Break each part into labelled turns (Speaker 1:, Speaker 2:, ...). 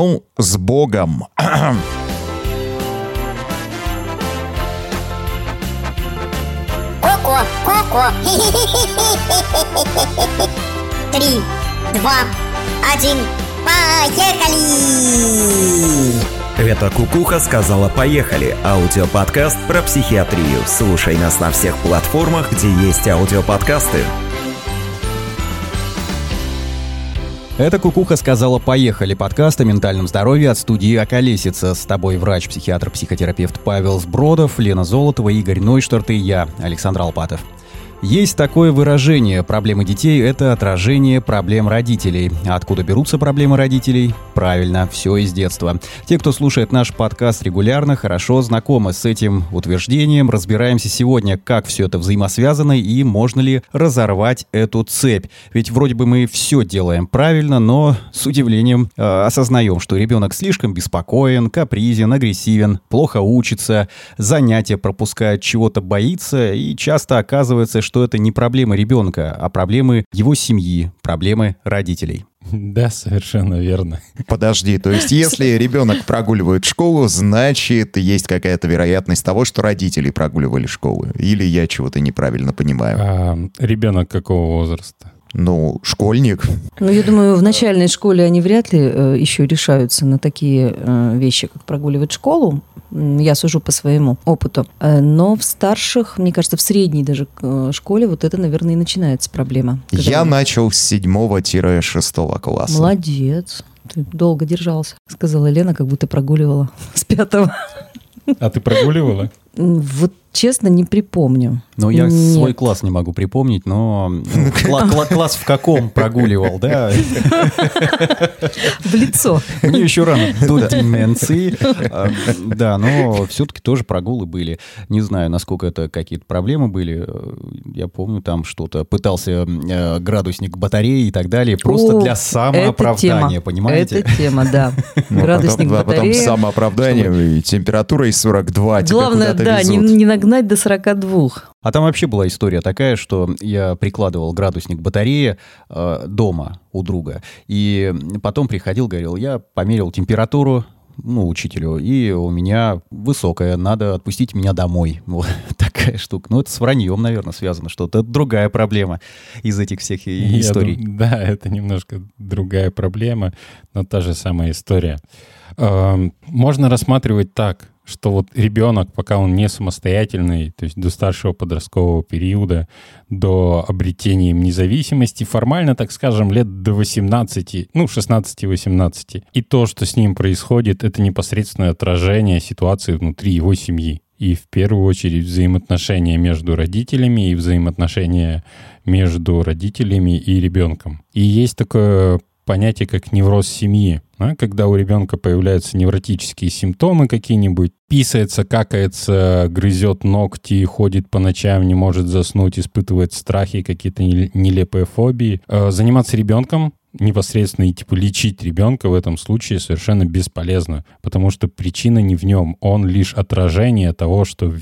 Speaker 1: Ну, с Богом.
Speaker 2: Коко, коко. Три, два, один, поехали!
Speaker 3: Это «Кукуха» сказала «Поехали» – аудиоподкаст про психиатрию. Слушай нас на всех платформах, где есть аудиоподкасты.
Speaker 4: Это «Кукуха» сказала «Поехали» подкаст о ментальном здоровье от студии «Околесица». С тобой врач, психиатр, психотерапевт Павел Сбродов, Лена Золотова, Игорь Нойштарт и я, Александр Алпатов. Есть такое выражение «проблемы детей – это отражение проблем родителей». Откуда берутся проблемы родителей? Правильно, все из детства. Те, кто слушает наш подкаст регулярно, хорошо знакомы с этим утверждением. Разбираемся сегодня, как все это взаимосвязано и можно ли разорвать эту цепь. Ведь вроде бы мы все делаем правильно, но с удивлением э, осознаем, что ребенок слишком беспокоен, капризен, агрессивен, плохо учится, занятия пропускает, чего-то боится и часто оказывается, что это не проблемы ребенка, а проблемы его семьи, проблемы родителей.
Speaker 5: Да, совершенно верно.
Speaker 1: Подожди, то есть если ребенок прогуливает школу, значит, есть какая-то вероятность того, что родители прогуливали школу. Или я чего-то неправильно понимаю?
Speaker 5: А, ребенок какого возраста?
Speaker 1: Ну, школьник.
Speaker 6: Ну, я думаю, в начальной школе они вряд ли э, еще решаются на такие э, вещи, как прогуливать школу. Я сужу по своему опыту. Э, но в старших, мне кажется, в средней даже э, школе вот это, наверное, и начинается проблема.
Speaker 1: Я мы... начал с седьмого-шестого класса.
Speaker 6: Молодец. Ты долго держался, сказала Лена, как будто прогуливала с пятого.
Speaker 5: А ты прогуливала?
Speaker 6: Вот честно, не припомню.
Speaker 4: Ну, я Нет. свой класс не могу припомнить, но ну, класс в каком прогуливал, да?
Speaker 6: В лицо.
Speaker 4: Мне еще рано до деменции. А, да, но все-таки тоже прогулы были. Не знаю, насколько это какие-то проблемы были. Я помню, там что-то пытался э, градусник батареи и так далее, просто для самооправдания, понимаете?
Speaker 6: Это тема, да.
Speaker 1: Ну, градусник батареи. Потом самооправдание температура из 42.
Speaker 6: Главное, да, не нагнать до 42.
Speaker 4: А там вообще была история такая, что я прикладывал градусник батареи э, дома у друга, и потом приходил, говорил, я померил температуру, ну, учителю, и у меня высокая, надо отпустить меня домой. Вот такая штука. Ну, это с враньем, наверное, связано, что это другая проблема из этих всех историй.
Speaker 5: Думаю, да, это немножко другая проблема, но та же самая история. Эм, можно рассматривать так, что вот ребенок, пока он не самостоятельный, то есть до старшего подросткового периода, до обретения им независимости, формально, так скажем, лет до 18, ну, 16-18. И то, что с ним происходит, это непосредственное отражение ситуации внутри его семьи. И в первую очередь взаимоотношения между родителями и взаимоотношения между родителями и ребенком. И есть такое понятие, как невроз семьи. Да? Когда у ребенка появляются невротические симптомы какие-нибудь, писается, какается, грызет ногти, ходит по ночам, не может заснуть, испытывает страхи, какие-то нелепые фобии. Э, заниматься ребенком непосредственно и типа лечить ребенка в этом случае совершенно бесполезно, потому что причина не в нем, он лишь отражение того, что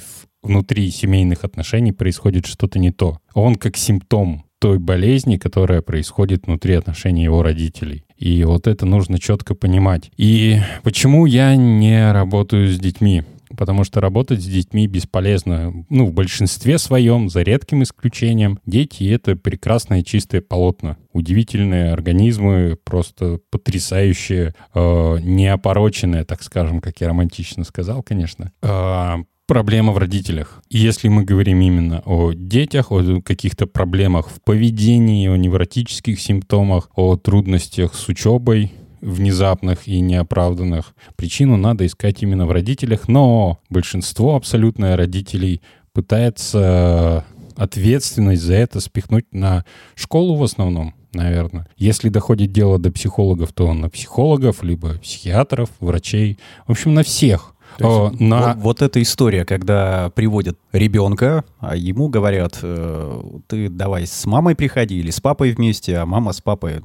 Speaker 5: внутри семейных отношений происходит что-то не то. Он как симптом той болезни, которая происходит внутри отношений его родителей. И вот это нужно четко понимать. И почему я не работаю с детьми? Потому что работать с детьми бесполезно. Ну, в большинстве своем, за редким исключением, дети — это прекрасное чистое полотно. Удивительные организмы, просто потрясающие, э, неопороченные, так скажем, как я романтично сказал, конечно. Э, проблема в родителях. Если мы говорим именно о детях, о каких-то проблемах в поведении, о невротических симптомах, о трудностях с учебой, внезапных и неоправданных. Причину надо искать именно в родителях, но большинство абсолютно родителей пытается ответственность за это спихнуть на школу в основном наверное. Если доходит дело до психологов, то на психологов, либо психиатров, врачей, в общем, на всех.
Speaker 4: О, на... вот, вот эта история, когда приводят ребенка, а ему говорят, э, ты давай с мамой приходи или с папой вместе, а мама с папой,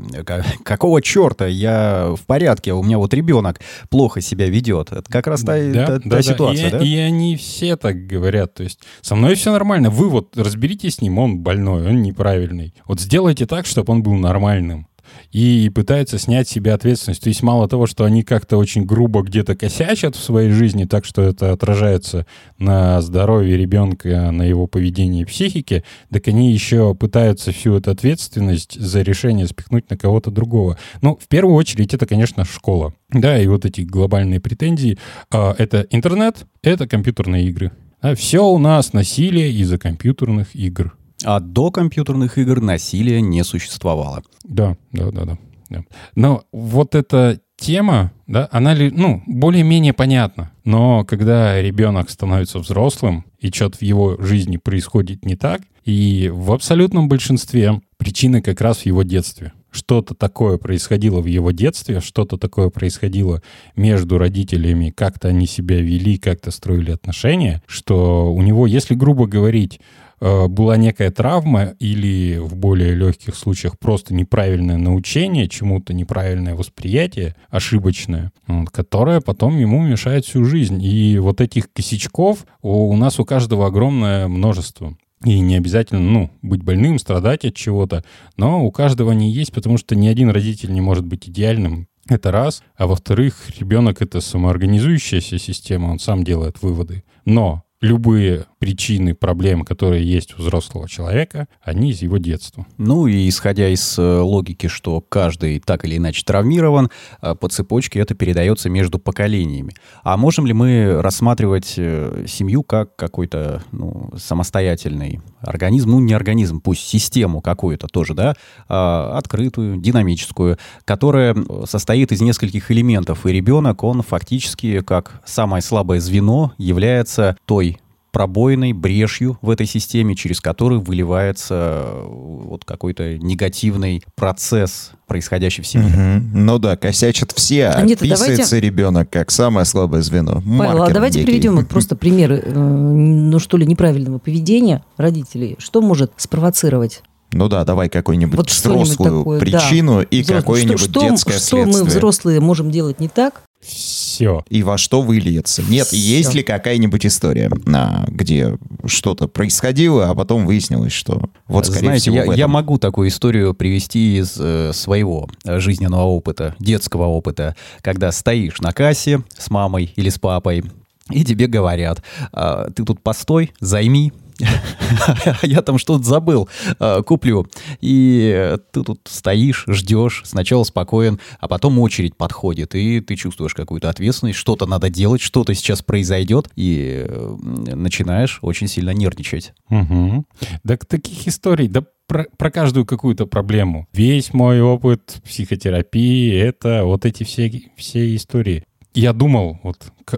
Speaker 4: какого черта, я в порядке, у меня вот ребенок плохо себя ведет. Это как раз та, да, та, да, та ситуация,
Speaker 5: и,
Speaker 4: да?
Speaker 5: И они все так говорят, то есть со мной все нормально, вы вот разберитесь с ним, он больной, он неправильный. Вот сделайте так, чтобы он был нормальным. И пытаются снять с себя ответственность. То есть мало того, что они как-то очень грубо где-то косячат в своей жизни, так что это отражается на здоровье ребенка, на его поведении и психике, так они еще пытаются всю эту ответственность за решение спихнуть на кого-то другого. Ну, в первую очередь, это, конечно, школа. Да, и вот эти глобальные претензии. А, это интернет, это компьютерные игры. А все у нас насилие из-за компьютерных игр.
Speaker 4: А до компьютерных игр насилия не существовало.
Speaker 5: Да, да, да, да. да. Но вот эта тема, да, она ну, более-менее понятна. Но когда ребенок становится взрослым, и что-то в его жизни происходит не так, и в абсолютном большинстве причины как раз в его детстве. Что-то такое происходило в его детстве, что-то такое происходило между родителями, как-то они себя вели, как-то строили отношения, что у него, если грубо говорить, была некая травма или в более легких случаях просто неправильное научение, чему-то неправильное восприятие, ошибочное, которое потом ему мешает всю жизнь. И вот этих косячков у нас у каждого огромное множество. И не обязательно, ну, быть больным, страдать от чего-то, но у каждого они есть, потому что ни один родитель не может быть идеальным. Это раз. А во-вторых, ребенок — это самоорганизующаяся система, он сам делает выводы. Но любые причины проблем, которые есть у взрослого человека, они из его детства.
Speaker 4: Ну и исходя из э, логики, что каждый так или иначе травмирован, э, по цепочке это передается между поколениями. А можем ли мы рассматривать э, семью как какой-то ну, самостоятельный организм, ну не организм, пусть систему какую-то тоже, да, а, открытую, динамическую, которая состоит из нескольких элементов, и ребенок, он фактически как самое слабое звено является той пробоиной, брешью в этой системе, через которую выливается э, вот какой-то негативный процесс, происходящий в семье.
Speaker 1: Угу. Ну да, косячат все, а
Speaker 6: Нет,
Speaker 1: описывается
Speaker 6: давайте-
Speaker 1: ребенок как самое слабое звено.
Speaker 6: Павел, а давайте
Speaker 1: некий.
Speaker 6: приведем вот просто примеры, э, ну что ли, неправильного поведения родителей. Что может спровоцировать?
Speaker 1: Ну да, давай какую-нибудь
Speaker 6: Вот
Speaker 1: взрослую
Speaker 6: такое, да.
Speaker 1: причину и
Speaker 6: Взрослый.
Speaker 1: какое-нибудь
Speaker 6: что, что,
Speaker 1: детское
Speaker 6: что мы,
Speaker 1: следствие.
Speaker 6: взрослые, можем делать не так?
Speaker 5: Все.
Speaker 1: И во что выльется. Нет,
Speaker 6: Всё.
Speaker 1: есть ли какая-нибудь история, а, где что-то происходило, а потом выяснилось, что вот, скорее
Speaker 4: Знаете,
Speaker 1: всего,
Speaker 4: я, я могу такую историю привести из э, своего э, жизненного опыта, детского опыта, когда стоишь на кассе с мамой или с папой, и тебе говорят, «А, ты тут постой, займи, я там что-то забыл, а, куплю. И э, ты тут стоишь, ждешь, сначала спокоен, а потом очередь подходит, и ты чувствуешь какую-то ответственность, что-то надо делать, что-то сейчас произойдет, и э, начинаешь очень сильно нервничать.
Speaker 5: Угу. Так таких историй, да про, про каждую какую-то проблему. Весь мой опыт психотерапии — это вот эти все, все истории. Я думал, вот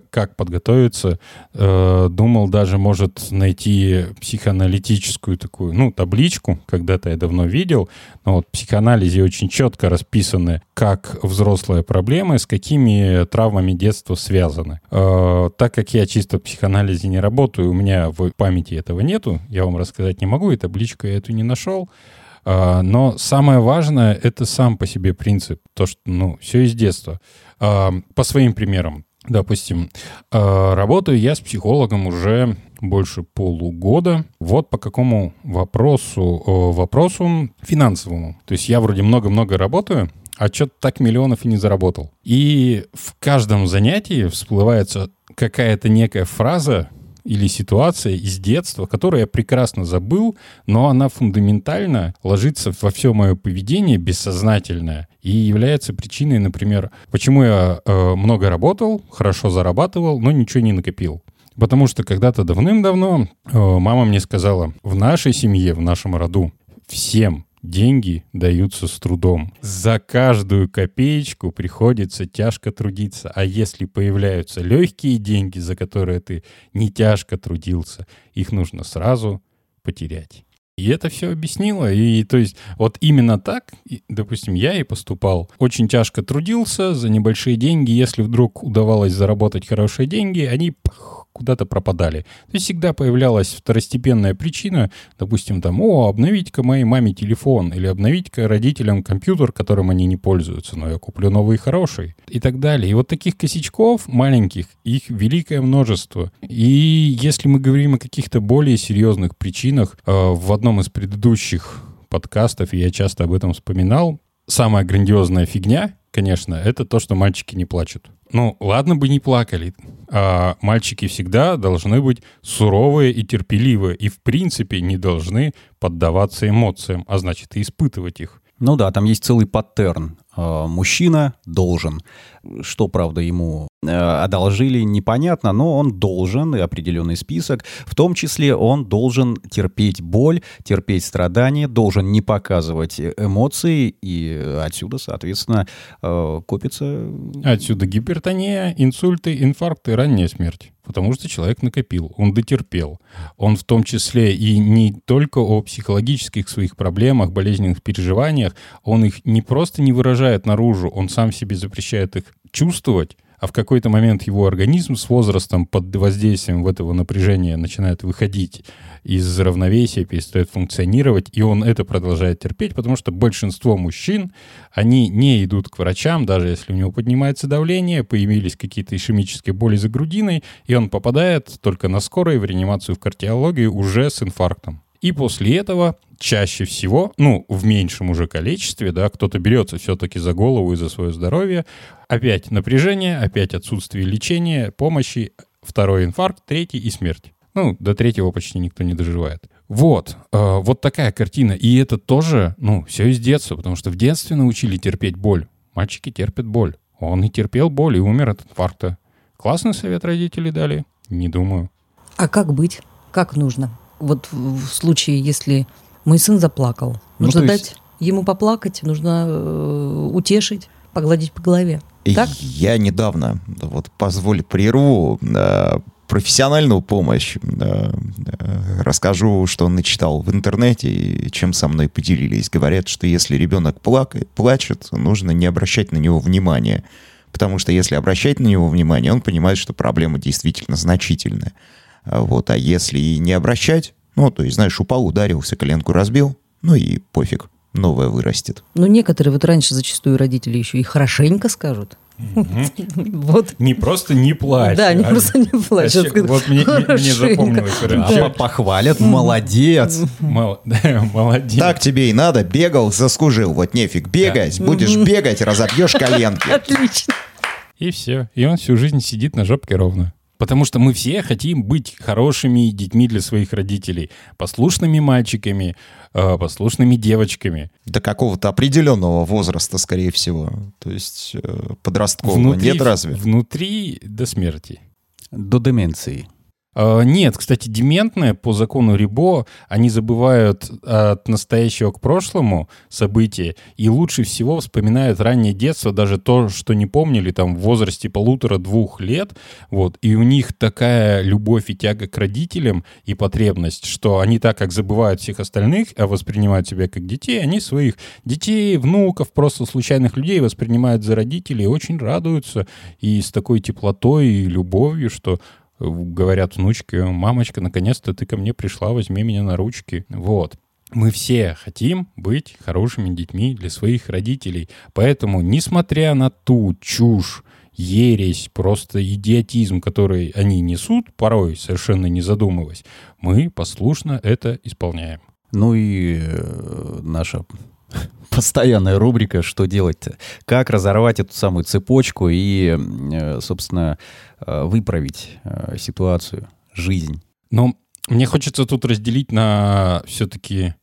Speaker 5: как подготовиться, э, думал даже, может, найти психоаналитическую такую, ну, табличку, когда-то я давно видел, но вот в психоанализе очень четко расписаны, как взрослые проблемы, с какими травмами детства связаны. Э, так как я чисто в психоанализе не работаю, у меня в памяти этого нету, я вам рассказать не могу, и табличку я эту не нашел. А, Но самое важное — это сам по себе принцип. То, что, ну, все из детства. А, По своим примерам. Допустим, а, работаю я с психологом уже больше полугода. Вот по какому вопросу? Вопросу финансовому. То есть я вроде много-много работаю, а что-то так миллионов и не заработал. И в каждом занятии всплывается какая-то некая фраза, или ситуация из детства, которую я прекрасно забыл, но она фундаментально ложится во все мое поведение бессознательное и является причиной, например, почему я э, много работал, хорошо зарабатывал, но ничего не накопил. Потому что когда-то давным-давно э, мама мне сказала, в нашей семье, в нашем роду всем деньги даются с трудом. За каждую копеечку приходится тяжко трудиться. А если появляются легкие деньги, за которые ты не тяжко трудился, их нужно сразу потерять. И это все объяснило. И то есть вот именно так, допустим, я и поступал. Очень тяжко трудился за небольшие деньги. Если вдруг удавалось заработать хорошие деньги, они пах, куда-то пропадали. То есть всегда появлялась второстепенная причина, допустим, там, о, обновить-ка моей маме телефон, или обновить-ка родителям компьютер, которым они не пользуются, но я куплю новый хороший, и так далее. И вот таких косячков маленьких, их великое множество. И если мы говорим о каких-то более серьезных причинах, э, в одном из предыдущих подкастов, и я часто об этом вспоминал, самая грандиозная фигня, конечно, это то, что мальчики не плачут. Ну, ладно бы не плакали. А мальчики всегда должны быть суровые и терпеливые, и в принципе не должны поддаваться эмоциям, а значит и испытывать их.
Speaker 4: Ну да, там есть целый паттерн. Э, Мужчина должен. Что, правда, ему э, одолжили, непонятно, но он должен, и определенный список. В том числе он должен терпеть боль, терпеть страдания, должен не показывать эмоции, и отсюда, соответственно, э, копится...
Speaker 5: Отсюда гипертония, инсульты, инфаркты, ранняя смерть. Потому что человек накопил, он дотерпел. Он в том числе и не только о психологических своих проблемах, болезненных переживаниях, он их не просто не выражает наружу, он сам себе запрещает их чувствовать, а в какой-то момент его организм с возрастом под воздействием этого напряжения начинает выходить из равновесия, перестает функционировать, и он это продолжает терпеть, потому что большинство мужчин, они не идут к врачам, даже если у него поднимается давление, появились какие-то ишемические боли за грудиной, и он попадает только на скорой в реанимацию в кардиологию уже с инфарктом. И после этого чаще всего, ну, в меньшем уже количестве, да, кто-то берется все-таки за голову и за свое здоровье, опять напряжение, опять отсутствие лечения, помощи, второй инфаркт, третий и смерть. Ну, до третьего почти никто не доживает. Вот, э, вот такая картина. И это тоже, ну, все из детства, потому что в детстве научили терпеть боль. Мальчики терпят боль. Он и терпел боль, и умер от инфаркта. Классный совет родители дали? Не думаю.
Speaker 6: А как быть? Как нужно? Вот в случае, если мой сын заплакал,
Speaker 4: Ну,
Speaker 6: нужно дать
Speaker 4: есть-
Speaker 6: ему поплакать, нужно э, утешить, погладить по голове. Так?
Speaker 1: Я недавно, вот позволь прерву, э, профессиональную помощь э, э, расскажу, что начитал в интернете и чем со мной поделились. Говорят, что если ребенок плакает, плачет, нужно не обращать на него внимания. Потому что если обращать на него внимание, он понимает, что проблема действительно значительная. А Вот, а если и не обращать, ну, то есть, знаешь, упал, ударился, коленку разбил, ну и пофиг, новое вырастет.
Speaker 6: Но некоторые вот раньше зачастую родители еще и хорошенько скажут. Вот.
Speaker 5: Не просто не плачь.
Speaker 6: Да, не
Speaker 5: а-
Speaker 6: просто не плачь.
Speaker 5: Вот мне, запомнилось.
Speaker 4: А похвалят, молодец.
Speaker 5: Молодец.
Speaker 1: Так тебе и надо, бегал, заскужил, вот нефиг бегать, будешь бегать, разобьешь коленки.
Speaker 6: Отлично.
Speaker 5: И все. И он всю жизнь сидит на жопке ровно. Потому что мы все хотим быть хорошими детьми для своих родителей, послушными мальчиками, э, послушными девочками.
Speaker 1: До какого-то определенного возраста, скорее всего. То есть э, подросткового нет разве?
Speaker 5: Внутри до смерти.
Speaker 4: До деменции.
Speaker 5: А, Нет, кстати, дементные по закону Рибо, они забывают от настоящего к прошлому события и лучше всего вспоминают раннее детство, даже то, что не помнили там в возрасте полутора-двух лет, вот, и у них такая любовь и тяга к родителям и потребность, что они так как забывают всех остальных, а воспринимают себя как детей, они своих детей, внуков, просто случайных людей воспринимают за родителей очень радуются и с такой теплотой и любовью, что говорят внучки, мамочка, наконец-то ты ко мне пришла, возьми меня на ручки. Вот. Мы все хотим быть хорошими детьми для своих родителей. Поэтому, несмотря на ту чушь, ересь, просто идиотизм, который они несут, порой совершенно не задумываясь, мы послушно это исполняем.
Speaker 4: Ну и э, наша постоянная рубрика «Что делать-то?». Как разорвать эту самую цепочку и, э, собственно, выправить э, ситуацию, жизнь.
Speaker 5: Но мне хочется тут разделить на все-таки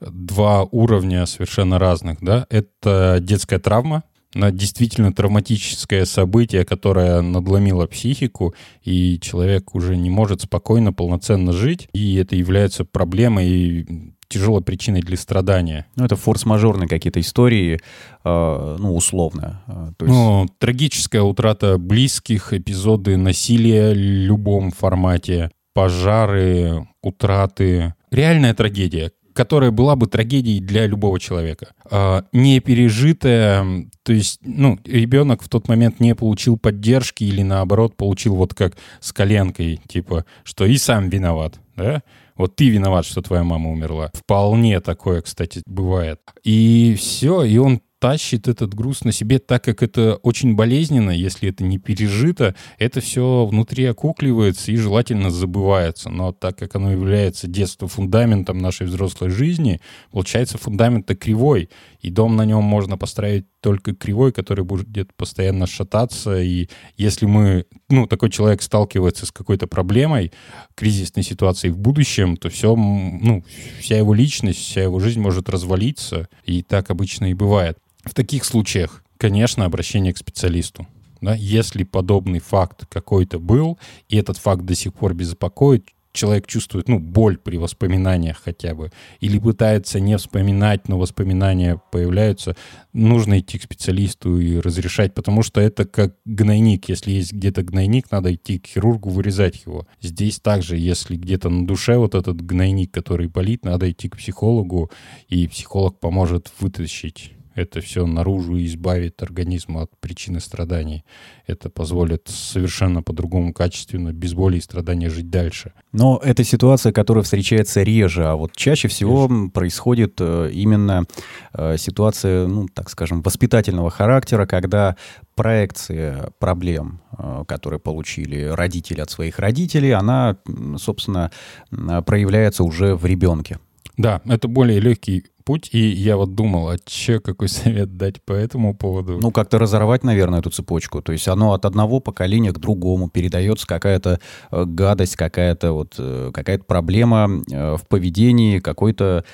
Speaker 5: два уровня совершенно разных. Да? Это детская травма, на действительно травматическое событие, которое надломило психику, и человек уже не может спокойно, полноценно жить, и это является проблемой тяжелой причиной для страдания.
Speaker 4: Ну, это форс-мажорные какие-то истории, э, ну, условно. Э, То есть,
Speaker 5: Ну, трагическая утрата близких, эпизоды насилия в любом формате, пожары, утраты. Реальная трагедия, которая была бы трагедией для любого человека. А, не пережитая, то есть, ну, ребенок в тот момент не получил поддержки или наоборот получил вот как с коленкой, типа, что и сам виноват, да? Вот ты виноват, что твоя мама умерла. Вполне такое, кстати, бывает. И все, и он тащит этот груз на себе, так как это очень болезненно, если это не пережито, это все внутри окукливается и желательно забывается. Но так как оно является детство фундаментом нашей взрослой жизни, получается фундамент-то кривой. И дом на нем можно построить только кривой, который будет постоянно шататься. И если мы, ну, такой человек сталкивается с какой-то проблемой, кризисной ситуацией в будущем, то все, ну, вся его личность, вся его жизнь может развалиться. И так обычно и бывает. В таких случаях, конечно, обращение к специалисту. Да, если подобный факт какой-то был, и этот факт до сих пор беспокоит, человек чувствует, ну, боль при воспоминаниях хотя бы, или пытается не вспоминать, но воспоминания появляются, нужно идти к специалисту и разрешать, потому что это как гнойник. Если есть где-то гнойник, надо идти к хирургу, вырезать его. Здесь также, если где-то на душе вот этот гнойник, который болит, надо идти к психологу, и психолог поможет вытащить это все наружу и избавит организм от причины страданий. Это позволит совершенно по-другому качественно, без боли и страдания жить дальше.
Speaker 4: Но это ситуация, которая встречается реже, а вот чаще всего реже. происходит э, именно э, ситуация, ну, так скажем, воспитательного характера, когда проекция проблем, э, которые получили родители от своих родителей, она, собственно, проявляется уже в ребенке.
Speaker 5: Да, это более легкий путь, и я вот думал, а че, какой совет дать по этому поводу?
Speaker 4: Ну, как-то разорвать, наверное, эту цепочку. То есть оно от одного поколения к другому передается какая-то э, гадость, какая-то вот, э, какая-то проблема э, в поведении, какое-то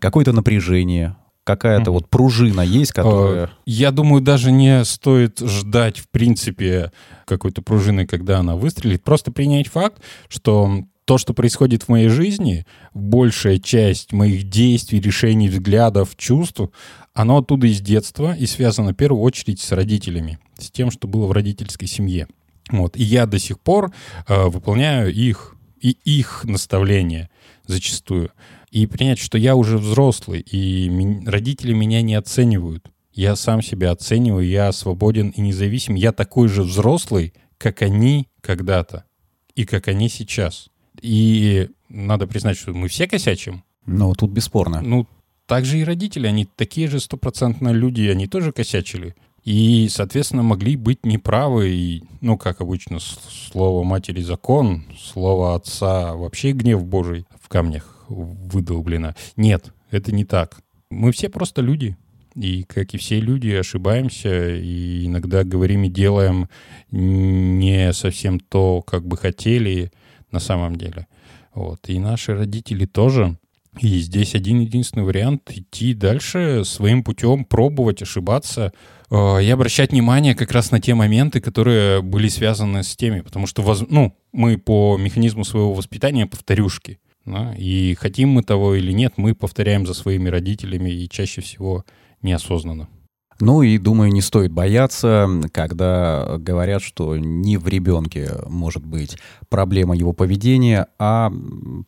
Speaker 4: какое напряжение, какая-то mm-hmm. вот пружина есть, которая...
Speaker 5: Я думаю, даже не стоит ждать, в принципе, какой-то пружины, когда она выстрелит. Просто принять факт, что то, что происходит в моей жизни, большая часть моих действий, решений, взглядов, чувств, оно оттуда из детства и связано в первую очередь с родителями, с тем, что было в родительской семье. Вот. И я до сих пор э, выполняю их и их наставления зачастую. И принять, что я уже взрослый, и ми- родители меня не оценивают. Я сам себя оцениваю, я свободен и независим. Я такой же взрослый, как они когда-то и как они сейчас. И надо признать, что мы все косячим.
Speaker 4: Ну, тут бесспорно.
Speaker 5: Ну, также и родители, они такие же стопроцентно люди, они тоже косячили. И, соответственно, могли быть неправы. И, ну, как обычно, слово матери закон, слово отца вообще гнев Божий в камнях выдолблено. Нет, это не так. Мы все просто люди. И, как и все люди, ошибаемся, и иногда говорим и делаем не совсем то, как бы хотели, на самом деле. Вот. И наши родители тоже. И здесь один единственный вариант — идти дальше своим путем, пробовать, ошибаться э, и обращать внимание как раз на те моменты, которые были связаны с теми. Потому что ну, мы по механизму своего воспитания повторюшки. Да? И хотим мы того или нет, мы повторяем за своими родителями и чаще всего неосознанно.
Speaker 4: Ну и, думаю, не стоит бояться, когда говорят, что не в ребенке может быть проблема его поведения, а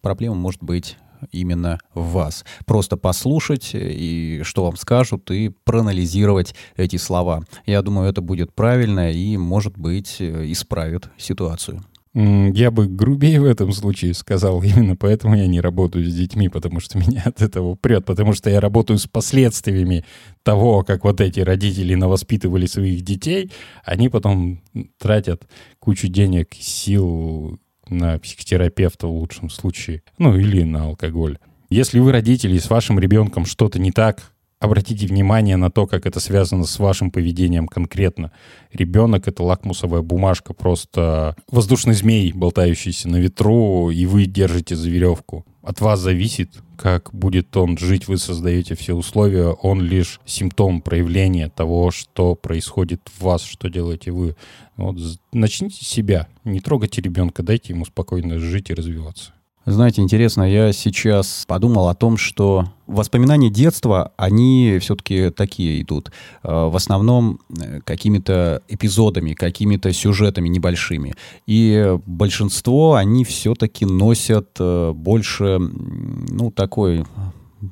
Speaker 4: проблема может быть именно в вас. Просто послушать и что вам скажут, и проанализировать эти слова. Я думаю, это будет правильно и, может быть, исправит ситуацию.
Speaker 5: Я бы грубее в этом случае сказал, именно поэтому я не работаю с детьми, потому что меня от этого прет, потому что я работаю с последствиями того, как вот эти родители навоспитывали своих детей, они потом тратят кучу денег, сил на психотерапевта в лучшем случае, ну или на алкоголь. Если вы родители с вашим ребенком что-то не так, Обратите внимание на то, как это связано с вашим поведением конкретно. Ребенок — это лакмусовая бумажка, просто воздушный змей, болтающийся на ветру, и вы держите за веревку. От вас зависит, как будет он жить, вы создаете все условия, он лишь симптом проявления того, что происходит в вас, что делаете вы. Вот, начните с себя, не трогайте ребенка, дайте ему спокойно жить и развиваться.
Speaker 4: Знаете, интересно, я сейчас подумал о том, что воспоминания детства, они все-таки такие идут. Э, в основном э, какими-то эпизодами, какими-то сюжетами небольшими. И большинство, они все-таки носят э, больше, ну, такой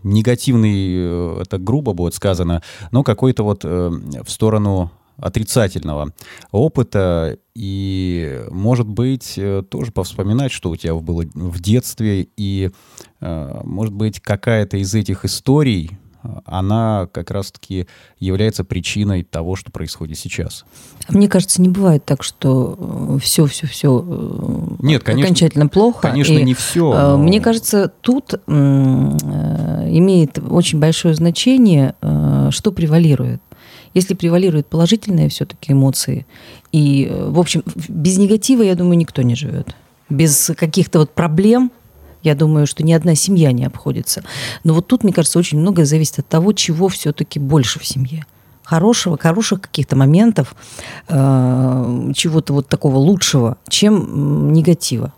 Speaker 4: негативный, это грубо будет сказано, но какой-то вот в сторону отрицательного опыта и, может быть, э, тоже повспоминать, что у тебя было в детстве, и, э, может быть, какая-то из этих историй, она как раз-таки является причиной того, что происходит сейчас.
Speaker 6: Мне кажется, не бывает так, что все-все-все
Speaker 4: Нет, конечно,
Speaker 6: окончательно плохо.
Speaker 4: Конечно, и, не все.
Speaker 6: Но... Мне кажется, тут имеет очень большое значение, э, что превалирует. Если превалируют положительные все-таки эмоции, и, э, в общем, без негатива, я думаю, никто не живет. Без каких-то вот проблем, я думаю, что ни одна семья не обходится. Но вот тут, мне кажется, очень многое зависит от того, чего все-таки больше в семье. Хорошего, хороших каких-то моментов, э, чего-то вот такого лучшего, чем негатива.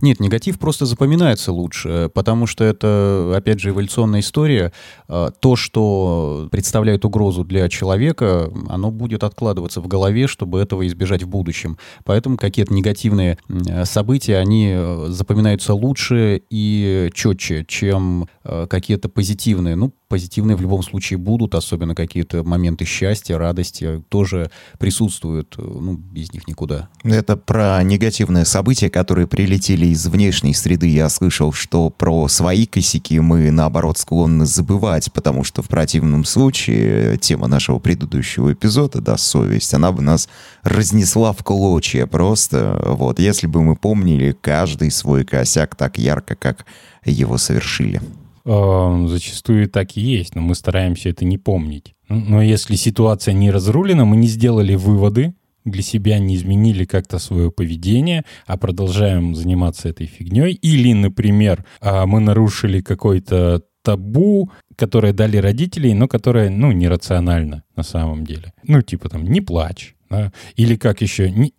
Speaker 4: Нет, негатив просто запоминается лучше, потому что это, опять же, эволюционная история. А, То, что представляет угрозу для человека, оно будет откладываться в голове, чтобы этого избежать в будущем. Поэтому какие-то негативные м, события, они э, запоминаются лучше и четче, чем э, какие-то позитивные. Ну, позитивные в любом случае будут, особенно какие-то моменты счастья, радости тоже присутствуют. Ну, без них никуда.
Speaker 1: Это про негативные события, которые прилетели из внешней среды. Я слышал, что про свои косяки мы, наоборот, склонны забывать, потому что в противном случае тема нашего предыдущего эпизода, да, совесть, она бы нас разнесла в клочья просто. Вот, если бы мы помнили каждый свой косяк так ярко, как его совершили.
Speaker 5: Э, Зачастую так и есть, но мы стараемся это не помнить. Ну, Но если ситуация не разрулена, мы не сделали выводы для себя, не изменили как-то свое поведение, а продолжаем заниматься этой фигней. Или, например, а, мы нарушили какой-то табу, которое дали родители, но которое, ну, нерационально на самом деле. Ну, типа там, не плачь. да. Или как еще, не,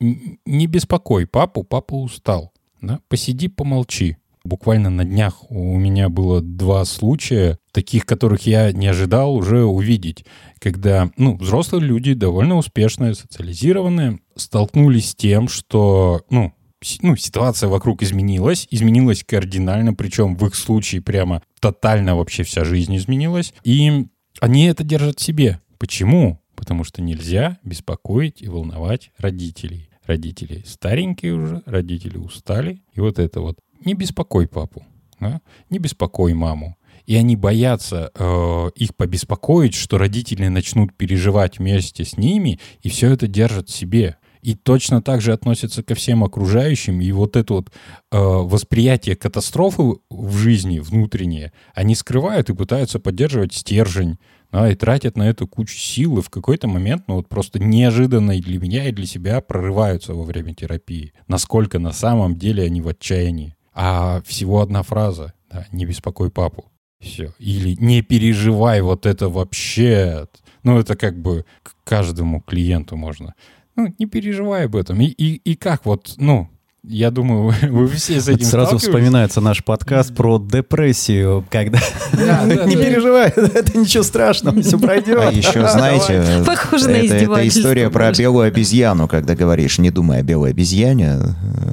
Speaker 5: не беспокой папу, папа устал. да. Посиди, помолчи. Буквально на днях у меня было два случая, таких, которых я не ожидал уже увидеть, когда, ну, взрослые люди, довольно успешные, социализированные, столкнулись с тем, что, ну, ну, ситуация вокруг изменилась, изменилась кардинально, причем в их случае прямо тотально вообще вся жизнь изменилась, и они это держат в себе. Почему? Потому что нельзя беспокоить и волновать родителей. Родители старенькие уже, родители устали, и вот это вот. Не беспокой папу, да? не беспокой маму. И они боятся э, их побеспокоить, что родители начнут переживать вместе с ними, и все это держат себе. И точно так же относятся ко всем окружающим. И вот это вот э, восприятие катастрофы в жизни внутреннее, они скрывают и пытаются поддерживать стержень, да, и тратят на это кучу сил, и в какой-то момент, ну вот просто неожиданно и для меня, и для себя прорываются во время терапии. Насколько на самом деле они в отчаянии. А всего одна фраза, да, не беспокой папу. Все. Или не переживай вот это вообще. Ну, это как бы к каждому клиенту можно. Ну, не переживай об этом. И, и, и как вот, ну, я думаю, вы все с этим
Speaker 4: сразу вспоминается наш подкаст про депрессию, когда
Speaker 5: Да, да,
Speaker 4: не переживай, это ничего страшного, все пройдет.
Speaker 1: А еще, знаете, это, это история про белую обезьяну, когда говоришь, не думай о белой обезьяне,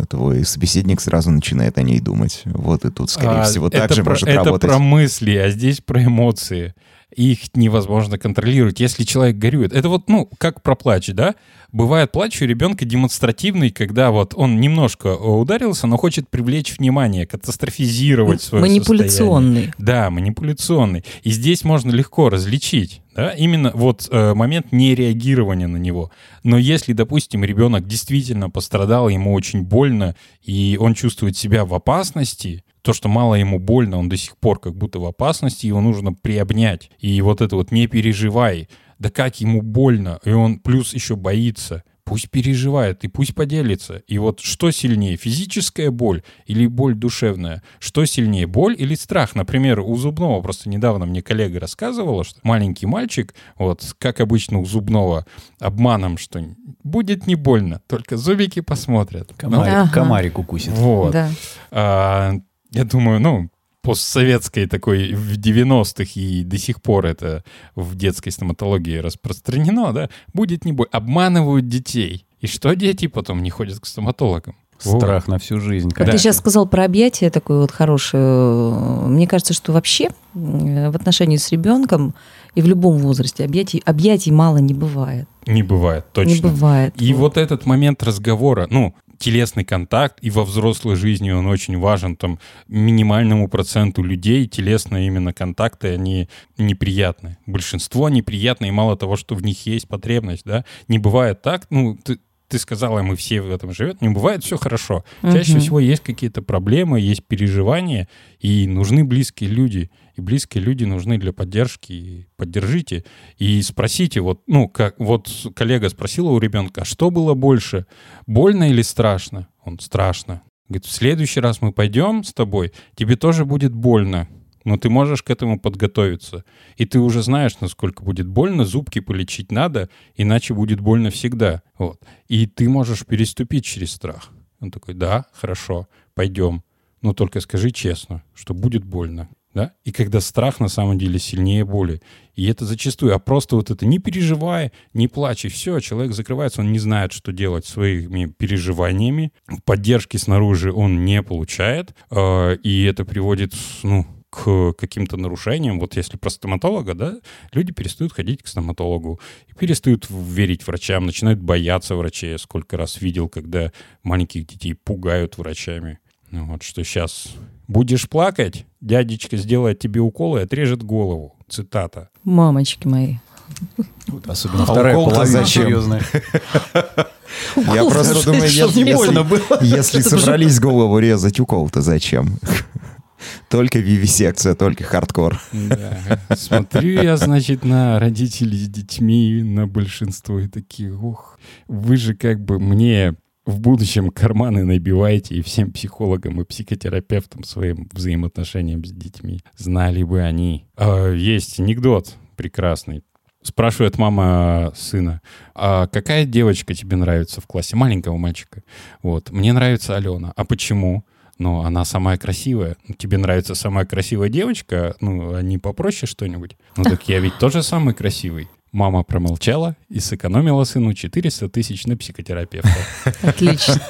Speaker 1: твой собеседник сразу начинает о ней думать. Вот и тут, скорее
Speaker 5: А,
Speaker 1: всего,
Speaker 5: это
Speaker 1: так же может
Speaker 5: это
Speaker 1: работать.
Speaker 5: про мысли, а здесь про эмоции. Их невозможно контролировать, если человек горюет. Это вот, ну, как про плач, да? Бывает плач у ребенка демонстративный, когда вот он немножко э, ударился, но хочет привлечь внимание, катастрофизировать свое состояние.
Speaker 6: Манипуляционный.
Speaker 5: Да, манипуляционный. И здесь можно легко различить, да, именно вот э, момент нереагирования на него. Но если, допустим, ребенок действительно пострадал, ему очень больно, и он чувствует себя в опасности, то, что мало ему больно, он до сих пор как будто в опасности, его нужно приобнять. И вот это вот «не переживай», да как ему больно, и он плюс еще боится. Пусть переживает и пусть поделится. И вот что сильнее, физическая боль или боль душевная? Что сильнее, боль или страх? Например, у зубного, просто недавно мне коллега рассказывала, что маленький мальчик, вот как обычно у зубного, обманом, что будет не больно, только зубики посмотрят.
Speaker 4: Комарик,
Speaker 6: Ага.
Speaker 4: комарик укусит.
Speaker 5: Вот.
Speaker 6: Да.
Speaker 5: А, я думаю, ну, постсоветской такой в 90-х и до сих пор это в детской стоматологии распространено, да, будет не боль. Обманывают детей. И что дети потом не ходят к стоматологам? Вот.
Speaker 4: Страх на всю жизнь.
Speaker 6: Как
Speaker 5: Да.
Speaker 6: ты сейчас сказал про объятия, такое вот хорошее. Мне кажется, что вообще э, в отношении с ребенком и в любом возрасте объятий, объятий мало не бывает.
Speaker 5: Не бывает, точно.
Speaker 6: Не бывает.
Speaker 5: И вот этот момент разговора, ну, телесный контакт, и во взрослой жизни он очень важен, там, минимальному проценту людей телесные именно контакты, они неприятны. Большинство неприятны, и мало того, что в них есть потребность, да, не бывает так, ну, ты, ты сказала, мы все в этом живем, не бывает все хорошо. Чаще всего есть какие-то проблемы, есть переживания, и нужны близкие люди. И близкие люди нужны для поддержки. И поддержите. И спросите, вот, ну, как вот коллега спросила у ребенка, а что было больше, больно или страшно? Он страшно. Говорит, в следующий раз мы пойдем с тобой, тебе тоже будет больно но ты можешь к этому подготовиться. И ты уже знаешь, насколько будет больно, зубки полечить надо, иначе будет больно всегда. Вот. И ты можешь переступить через страх. Он такой, да, хорошо, пойдем. Но только скажи честно, что будет больно. Да? И когда страх на самом деле сильнее боли. И это зачастую, а просто вот это не переживай, не плачь, и все, человек закрывается, он не знает, что делать своими переживаниями. Поддержки снаружи он не получает, э, и это приводит, ну, к каким-то нарушениям, вот если про стоматолога, да, люди перестают ходить к стоматологу, и перестают верить врачам, начинают бояться врачей. Я сколько раз видел, когда маленьких детей пугают врачами. Ну вот что сейчас будешь плакать, дядечка сделает тебе укол и отрежет голову. Цитата.
Speaker 6: Мамочки мои.
Speaker 4: Особенно
Speaker 1: А
Speaker 4: вторая половина
Speaker 1: зачем?
Speaker 4: серьезная.
Speaker 1: Я просто думаю, если, собрались голову резать, укол-то зачем? Только вивисекция, только хардкор.
Speaker 5: Да. Смотрю я, значит, на родителей с детьми, на большинство и такие, ох, вы же как бы мне в будущем карманы набиваете и всем психологам и психотерапевтам своим взаимоотношениям с детьми. Знали бы они. А, есть анекдот прекрасный. Спрашивает мама сына, а какая девочка тебе нравится в классе? Маленького мальчика. Вот. Мне нравится Алена. А почему? Ну, она самая красивая. Тебе нравится самая красивая девочка? Ну, а не попроще что-нибудь? Ну, так я ведь тоже самый красивый. Мама промолчала и сэкономила сыну 400 тысяч на психотерапевта.
Speaker 6: Отлично.